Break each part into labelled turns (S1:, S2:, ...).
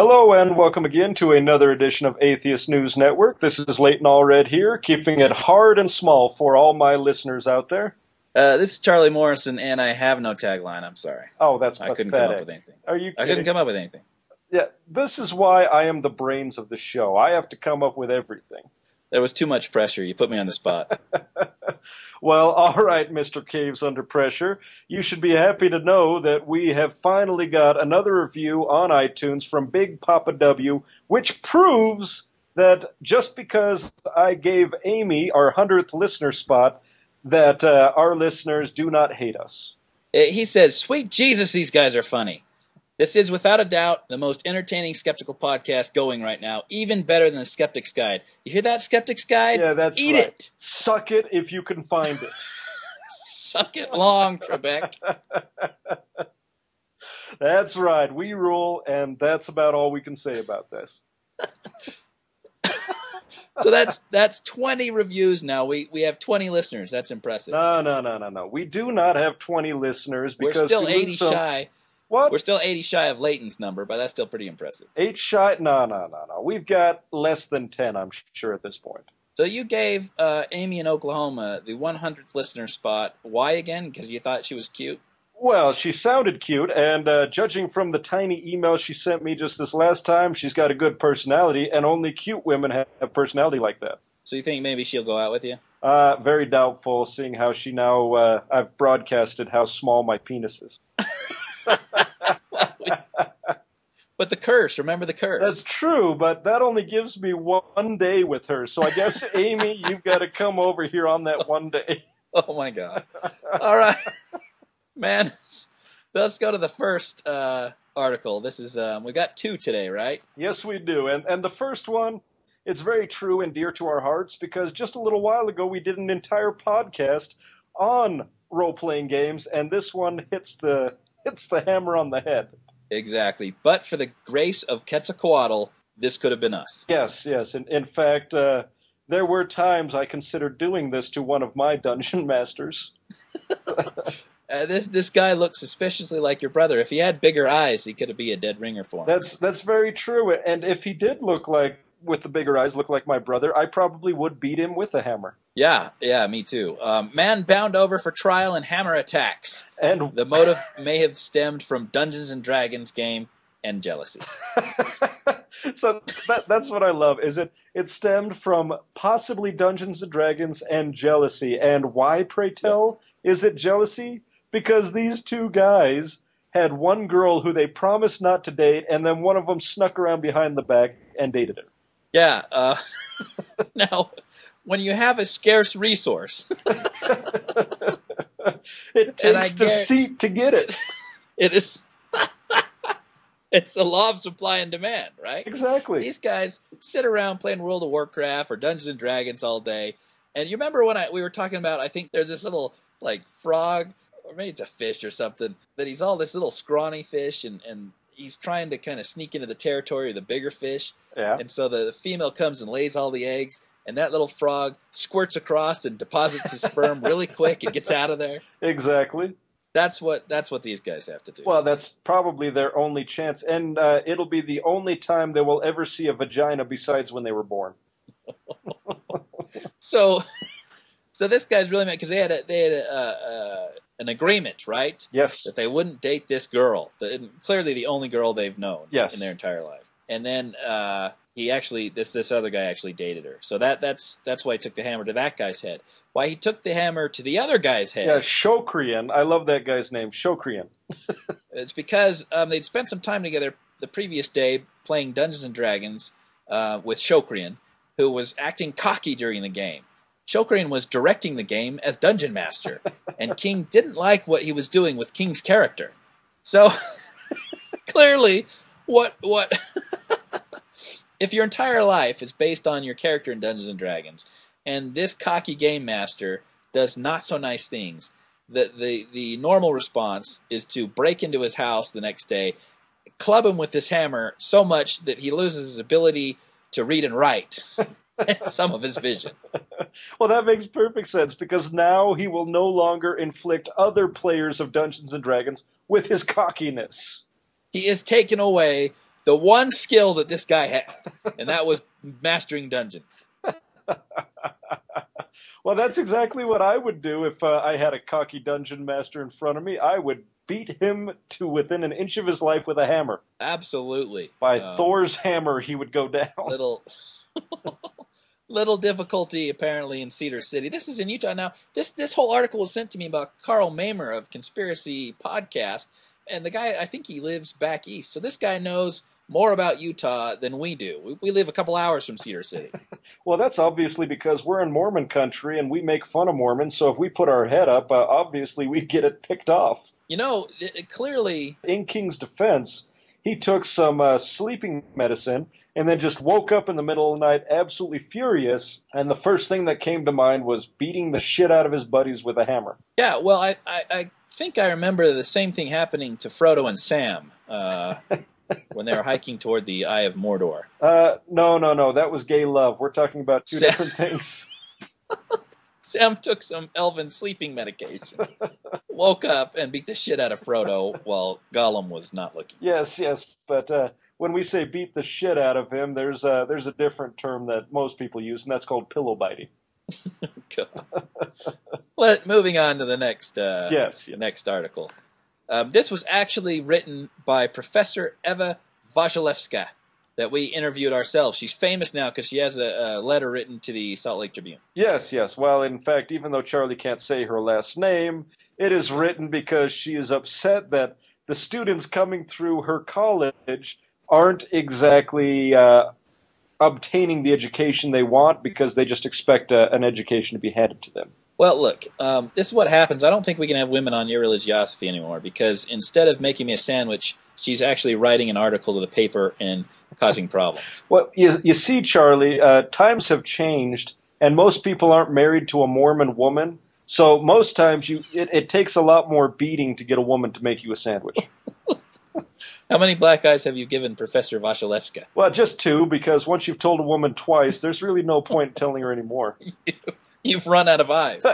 S1: Hello and welcome again to another edition of Atheist News Network. This is Leighton Allred here, keeping it hard and small for all my listeners out there.
S2: Uh, this is Charlie Morrison, and I have no tagline. I'm sorry.
S1: Oh, that's
S2: I
S1: pathetic.
S2: couldn't come up with anything.
S1: Are you Kidding?
S2: I couldn't come up with anything.
S1: yeah, this is why I am the brains of the show. I have to come up with everything.
S2: There was too much pressure. You put me on the spot.
S1: Well, all right, Mr. Caves Under Pressure. You should be happy to know that we have finally got another review on iTunes from Big Papa W, which proves that just because I gave Amy our 100th listener spot, that uh, our listeners do not hate us.
S2: Uh, he says, "Sweet Jesus, these guys are funny." This is without a doubt the most entertaining skeptical podcast going right now, even better than the Skeptic's Guide. You hear that, Skeptic's Guide?
S1: Yeah, that's
S2: Eat
S1: right.
S2: it.
S1: Suck it if you can find it.
S2: Suck it long, Trebek.
S1: That's right. We rule, and that's about all we can say about this.
S2: so that's that's 20 reviews now. We we have 20 listeners. That's impressive.
S1: No, no, no, no, no. We do not have 20 listeners because We're
S2: still
S1: we
S2: 80
S1: some-
S2: shy.
S1: What?
S2: We're still 80 shy of Leighton's number, but that's still pretty impressive.
S1: Eight shy? No, no, no, no. We've got less than 10, I'm sure, at this point.
S2: So you gave uh, Amy in Oklahoma the 100th listener spot. Why again? Because you thought she was cute.
S1: Well, she sounded cute, and uh, judging from the tiny email she sent me just this last time, she's got a good personality, and only cute women have, personality like that.
S2: So you think maybe she'll go out with you?
S1: Uh, very doubtful, seeing how she now, uh, I've broadcasted how small my penis is.
S2: But the curse, remember the curse.
S1: That's true, but that only gives me one day with her. So I guess, Amy, you've got to come over here on that one day.
S2: Oh my god! All right, man. Let's go to the first uh, article. This is um, we got two today, right?
S1: Yes, we do. And and the first one, it's very true and dear to our hearts because just a little while ago we did an entire podcast on role playing games, and this one hits the hits the hammer on the head.
S2: Exactly. But for the grace of Quetzalcoatl, this could have been us.
S1: Yes, yes. In, in fact, uh, there were times I considered doing this to one of my dungeon masters.
S2: Uh, this this guy looks suspiciously like your brother. If he had bigger eyes, he could have be a dead ringer for him.
S1: That's that's very true. And if he did look like with the bigger eyes, look like my brother, I probably would beat him with a hammer.
S2: yeah, yeah, me too. Um, man bound over for trial and hammer attacks.
S1: And
S2: The motive may have stemmed from Dungeons and Dragons game and jealousy.
S1: so that, that's what I love. Is it? It stemmed from possibly Dungeons and Dragons and jealousy. And why, pray tell, is it jealousy? Because these two guys had one girl who they promised not to date, and then one of them snuck around behind the back and dated her.
S2: Yeah. Uh, now, when you have a scarce resource,
S1: It takes deceit to get it.
S2: it is. it's a law of supply and demand, right?
S1: Exactly.
S2: These guys sit around playing World of Warcraft or Dungeons and Dragons all day. And you remember when I, we were talking about? I think there's this little like frog, or maybe it's a fish or something. That he's all this little scrawny fish, and and he's trying to kind of sneak into the territory of the bigger fish.
S1: Yeah.
S2: And so the, the female comes and lays all the eggs, and that little frog squirts across and deposits his sperm really quick and gets out of there.
S1: Exactly.
S2: That's what that's what these guys have to do.
S1: Well, that's probably their only chance, and uh, it'll be the only time they will ever see a vagina besides when they were born.
S2: so so this guy's really mad because they had a, they had a, uh, an agreement, right?
S1: Yes.
S2: That they wouldn't date this girl, the, clearly the only girl they've known
S1: Yes.
S2: in their entire life. And then uh, he actually this this other guy actually dated her. So that that's that's why he took the hammer to that guy's head. Why he took the hammer to the other guy's head?
S1: Yeah, Shokrian. I love that guy's name, Shokrian.
S2: It's because um, they'd spent some time together the previous day playing Dungeons and Dragons uh, with Shokrian, who was acting cocky during the game. Shokrian was directing the game as dungeon master, and King didn't like what he was doing with King's character. So clearly, what what if your entire life is based on your character in Dungeons and Dragons, and this cocky game master does not so nice things, the the the normal response is to break into his house the next day, club him with this hammer so much that he loses his ability to read and write, and some of his vision.
S1: Well, that makes perfect sense because now he will no longer inflict other players of Dungeons and Dragons with his cockiness.
S2: He is taken away the one skill that this guy had, and that was mastering dungeons.
S1: well, that's exactly what I would do if uh, I had a cocky dungeon master in front of me. I would beat him to within an inch of his life with a hammer.
S2: Absolutely.
S1: By
S2: Um,
S1: Thor's hammer, he would go down.
S2: little little difficulty apparently in Cedar City. This is in Utah now. This this whole article was sent to me by Carl Mamer of Conspiracy Podcast, and the guy I think he lives back east. So this guy knows more about Utah than we do. We, we live a couple hours from Cedar City.
S1: Well, that's obviously because we're in Mormon country and we make fun of Mormons. So if we put our head up, uh, obviously we get it picked off.
S2: You know, it, it clearly
S1: In King's defense, he took some uh, sleeping medicine and then just woke up in the middle of the night absolutely furious. And the first thing that came to mind was beating the shit out of his buddies with a hammer.
S2: Yeah, well, I, I, I think I remember the same thing happening to Frodo and Sam uh, when they were hiking toward the Eye of Mordor.
S1: Uh, no, no, no. That was gay love. We're talking about two
S2: Sa-
S1: different things.
S2: Sam took some elven sleeping medication, woke up, and beat the shit out of Frodo while Gollum was not looking.
S1: Yes, yes. But uh, when we say beat the shit out of him, there's a, there's a different term that most people use, and that's called pillow biting.
S2: Let, moving on to the next uh,
S1: yes, yes.
S2: next article. Um, this was actually written by Professor Eva Wasilewska that we interviewed ourselves. She's famous now because she has a, a letter written to the Salt Lake Tribune.
S1: Yes, yes. Well, in fact, even though Charlie can't say her last name, it is written because she is upset that the students coming through her college aren't exactly uh, obtaining the education they want because they just expect uh an education to be handed to them.
S2: Well, look, um, this is what happens. I don't think we can have women on your religiosity anymore because instead of making me a sandwich, she's actually writing an article to the paper and causing problems.
S1: Well, you, you see, Charlie, uh, times have changed, and most people aren't married to a Mormon woman. So most times, you it, it takes a lot more beating to get a woman to make you a sandwich.
S2: How many black eyes have you given Professor Wasilewska?
S1: Well, just two, because once you've told a woman twice, there's really no point in telling her anymore.
S2: You've run out of eyes.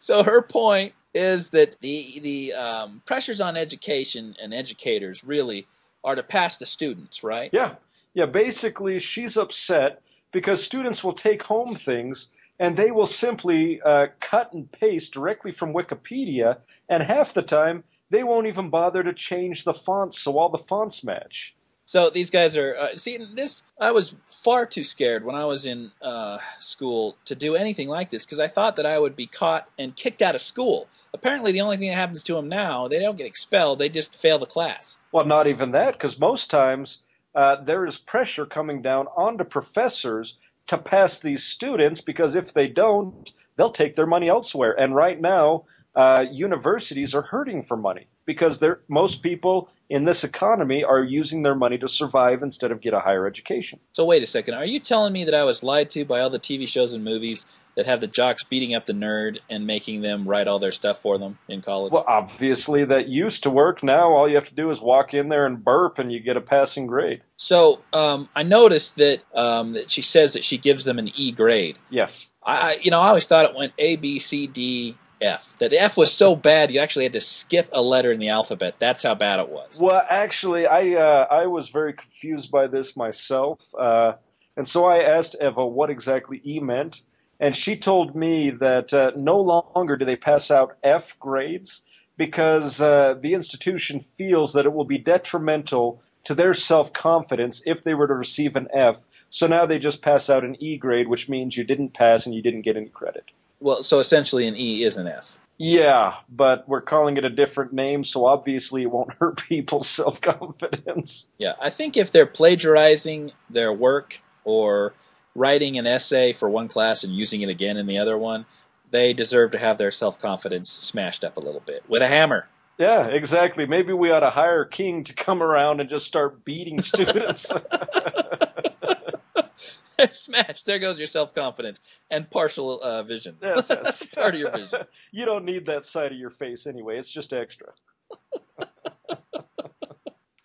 S2: so her point is that the the um, pressures on education and educators really are to pass the students, right?
S1: yeah, yeah. Basically, she's upset because students will take home things and they will simply uh, cut and paste directly from Wikipedia, and half the time they won't even bother to change the fonts so all the fonts match.
S2: So these guys are uh, see this. I was far too scared when I was in uh, school to do anything like this because I thought that I would be caught and kicked out of school. Apparently, the only thing that happens to them now, they don't get expelled; they just fail the class.
S1: Well, not even that, because most times uh, there is pressure coming down onto professors to pass these students, because if they don't, they'll take their money elsewhere. And right now, uh, universities are hurting for money because most people in this economy are using their money to survive instead of get a higher education.
S2: So wait a second. Are you telling me that I was lied to by all the TV shows and movies that have the jocks beating up the nerd and making them write all their stuff for them in college?
S1: Well, obviously that used to work. Now all you have to do is walk in there and burp, and you get a passing grade.
S2: so um, I noticed that um, that she says that she gives them an E grade.
S1: Yes.
S2: I, I you know I always thought it went A B C D F. That the F was so bad you actually had to skip a letter in the alphabet. That's how bad it was.
S1: Well, actually, I uh, I was very confused by this myself, uh, and so I asked Eva what exactly E meant, and she told me that uh, no longer do they pass out F grades because uh, the institution feels that it will be detrimental to their self confidence if they were to receive an F. So now they just pass out an E grade, which means you didn't pass and you didn't get any credit.
S2: Well, so essentially an E is an F.
S1: Yeah, but we're calling it a different name, so obviously it won't hurt people's self confidence.
S2: Yeah, I think if they're plagiarizing their work or writing an essay for one class and using it again in the other one, they deserve to have their self confidence smashed up a little bit with a hammer.
S1: Yeah, exactly. Maybe we ought to hire King to come around and just start beating students.
S2: Smash! There goes your self confidence and partial uh, vision.
S1: yes, yes.
S2: Part of your vision.
S1: You don't need that side of your face anyway. It's just extra.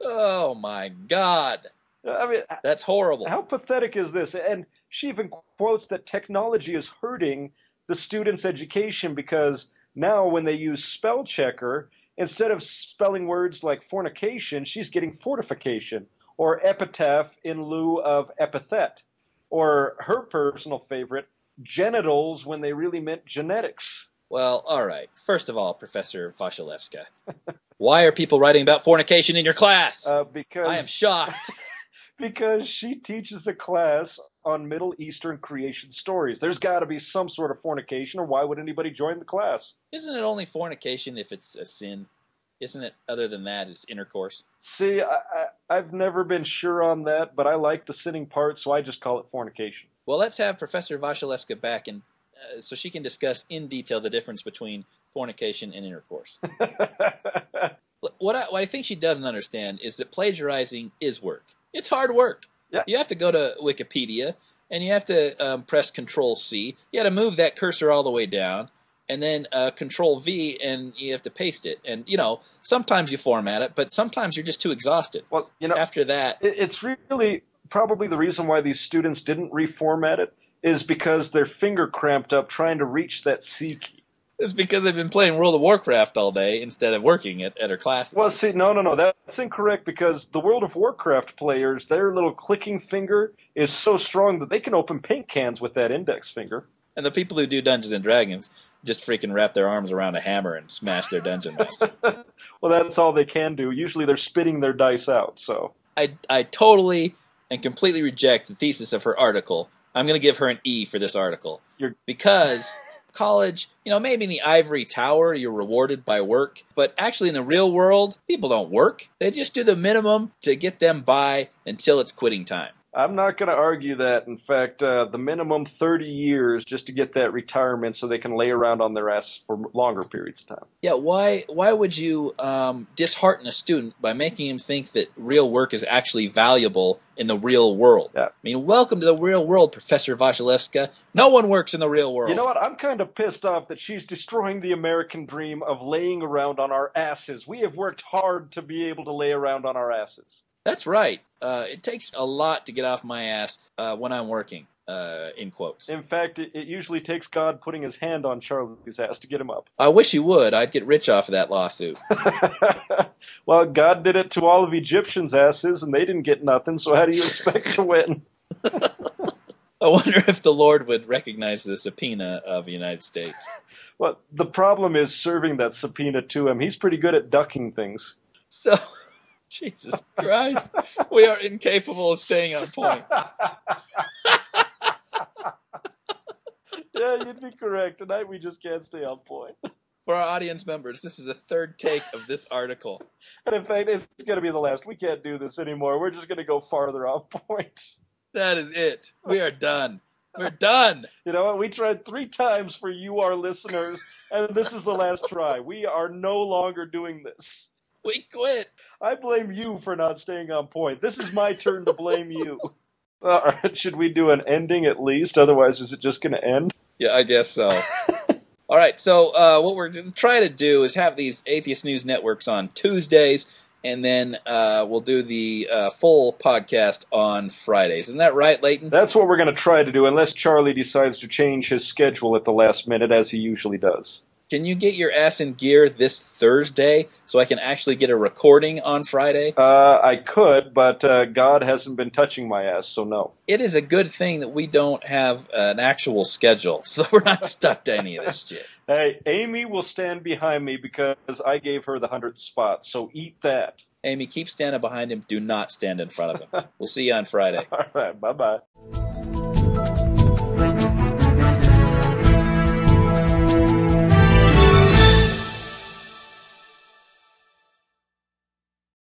S2: Oh my God,
S1: I mean,
S2: that's horrible.
S1: how pathetic is this? And she even quotes that technology is hurting the students' education because now when they use spell checker, instead of spelling words like fornication, she's getting fortification or epitaph in lieu of epithet, or her personal favorite, genitals when they really meant genetics.
S2: Well, all right. First of all, Professor Wasilewska, why are people writing about fornication in your class?
S1: Uh, because
S2: I am shocked.
S1: because she teaches a class on Middle Eastern creation stories. There's got to be some sort of fornication, or why would anybody join the class?
S2: Isn't it only fornication if it's a sin? Isn't it? Other than that, it's intercourse.
S1: See, I, I, I've never been sure on that, but I like the sinning part, so I just call it fornication.
S2: Well, let's have Professor Wasilewska back, and uh, so she can discuss in detail the difference between fornication and intercourse. what, I, what I think she doesn't understand is that plagiarizing is work. It's hard work.
S1: Yeah.
S2: You have to go to Wikipedia and you have to um, press Control C. You got to move that cursor all the way down, and then uh, Control V, and you have to paste it. And you know, sometimes you format it, but sometimes you're just too exhausted.
S1: well, you know,
S2: After that,
S1: it's really probably the reason why these students didn't reformat it is because their finger cramped up trying to reach that C key.
S2: it's because they've been playing World of Warcraft all day instead of working at, at her classes.
S1: Well, see, no, no, no, that's incorrect because the World of Warcraft players, their little clicking finger is so strong that they can open paint cans with that index finger.
S2: and the people who do Dungeons and Dragons just freaking wrap their arms around a hammer and smash their dungeon master.
S1: well, that's all they can do. Usually they're spitting their dice out, so.
S2: I, I totally and completely reject the thesis of her article. I'm going to give her an E for this article.
S1: You're-
S2: Because college, you know, maybe in the ivory tower you're rewarded by work, but actually in the real world, people don't work. They just do the minimum to get them by until it's quitting time.
S1: I'm not going to argue that. In fact, uh, the minimum 30 years just to get that retirement so they can lay around on their ass for longer periods of time.
S2: Yeah, why why would you um, dishearten a student by making him think that real work is actually valuable in the real world?
S1: Yeah.
S2: I mean, welcome to the real world, Professor Wasilewska. No one works in the real world.
S1: You know what? I'm kind of pissed off that she's destroying the American dream of laying around on our asses. We have worked hard to be able to lay around on our asses.
S2: That's right. Uh, it takes a lot to get off my ass uh, when I'm working. Uh, in quotes.
S1: In fact, it, it usually takes God putting his hand on Charlie's ass to get him up.
S2: I wish he would. I'd get rich off of that lawsuit.
S1: well, God did it to all of Egyptians' asses, and they didn't get nothing, so how do you expect to win?
S2: I wonder if the Lord would recognize the subpoena of the United States.
S1: Well, the problem is serving that subpoena to him. He's pretty good at ducking things.
S2: So, Jesus Christ, we are incapable of staying on point.
S1: yeah, you'd be correct. Tonight we just can't stay on point.
S2: For our audience members, this is a third take of this article.
S1: And in fact, it's going to be the last. We can't do this anymore. We're just going to go farther off point.
S2: That is it. We are done. We're done.
S1: You know what? We tried three times for you, our listeners, and this is the last try. We are no longer doing this.
S2: We quit.
S1: I blame you for not staying on point. This is my turn to blame you. All right, should we do an ending at least? Otherwise, is it just going to end?
S2: Yeah, I guess so. All right, so uh, what we're going to try to do is have these Atheist News Networks on Tuesdays, and then uh, we'll do the uh, full podcast on Fridays. Isn't that right, Leighton?
S1: That's what we're going to try to do, unless Charlie decides to change his schedule at the last minute, as he usually does.
S2: Can you get your ass in gear this Thursday so I can actually get a recording on Friday?
S1: Uh, I could, but uh, God hasn't been touching my ass, so no.
S2: It is a good thing that we don't have an actual schedule, so we're not stuck to any of this shit.
S1: Hey, Amy will stand behind me because I gave her the hundredth spot, so eat that.
S2: Amy, keep standing behind him. Do not stand in front of him. We'll see you on Friday.
S1: All right, bye bye.